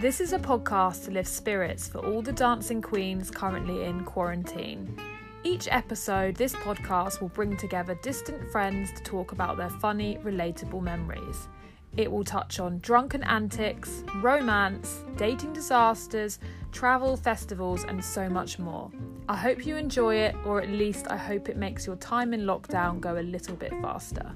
This is a podcast to lift spirits for all the dancing queens currently in quarantine. Each episode, this podcast will bring together distant friends to talk about their funny, relatable memories. It will touch on drunken antics, romance, dating disasters, travel, festivals, and so much more. I hope you enjoy it, or at least I hope it makes your time in lockdown go a little bit faster.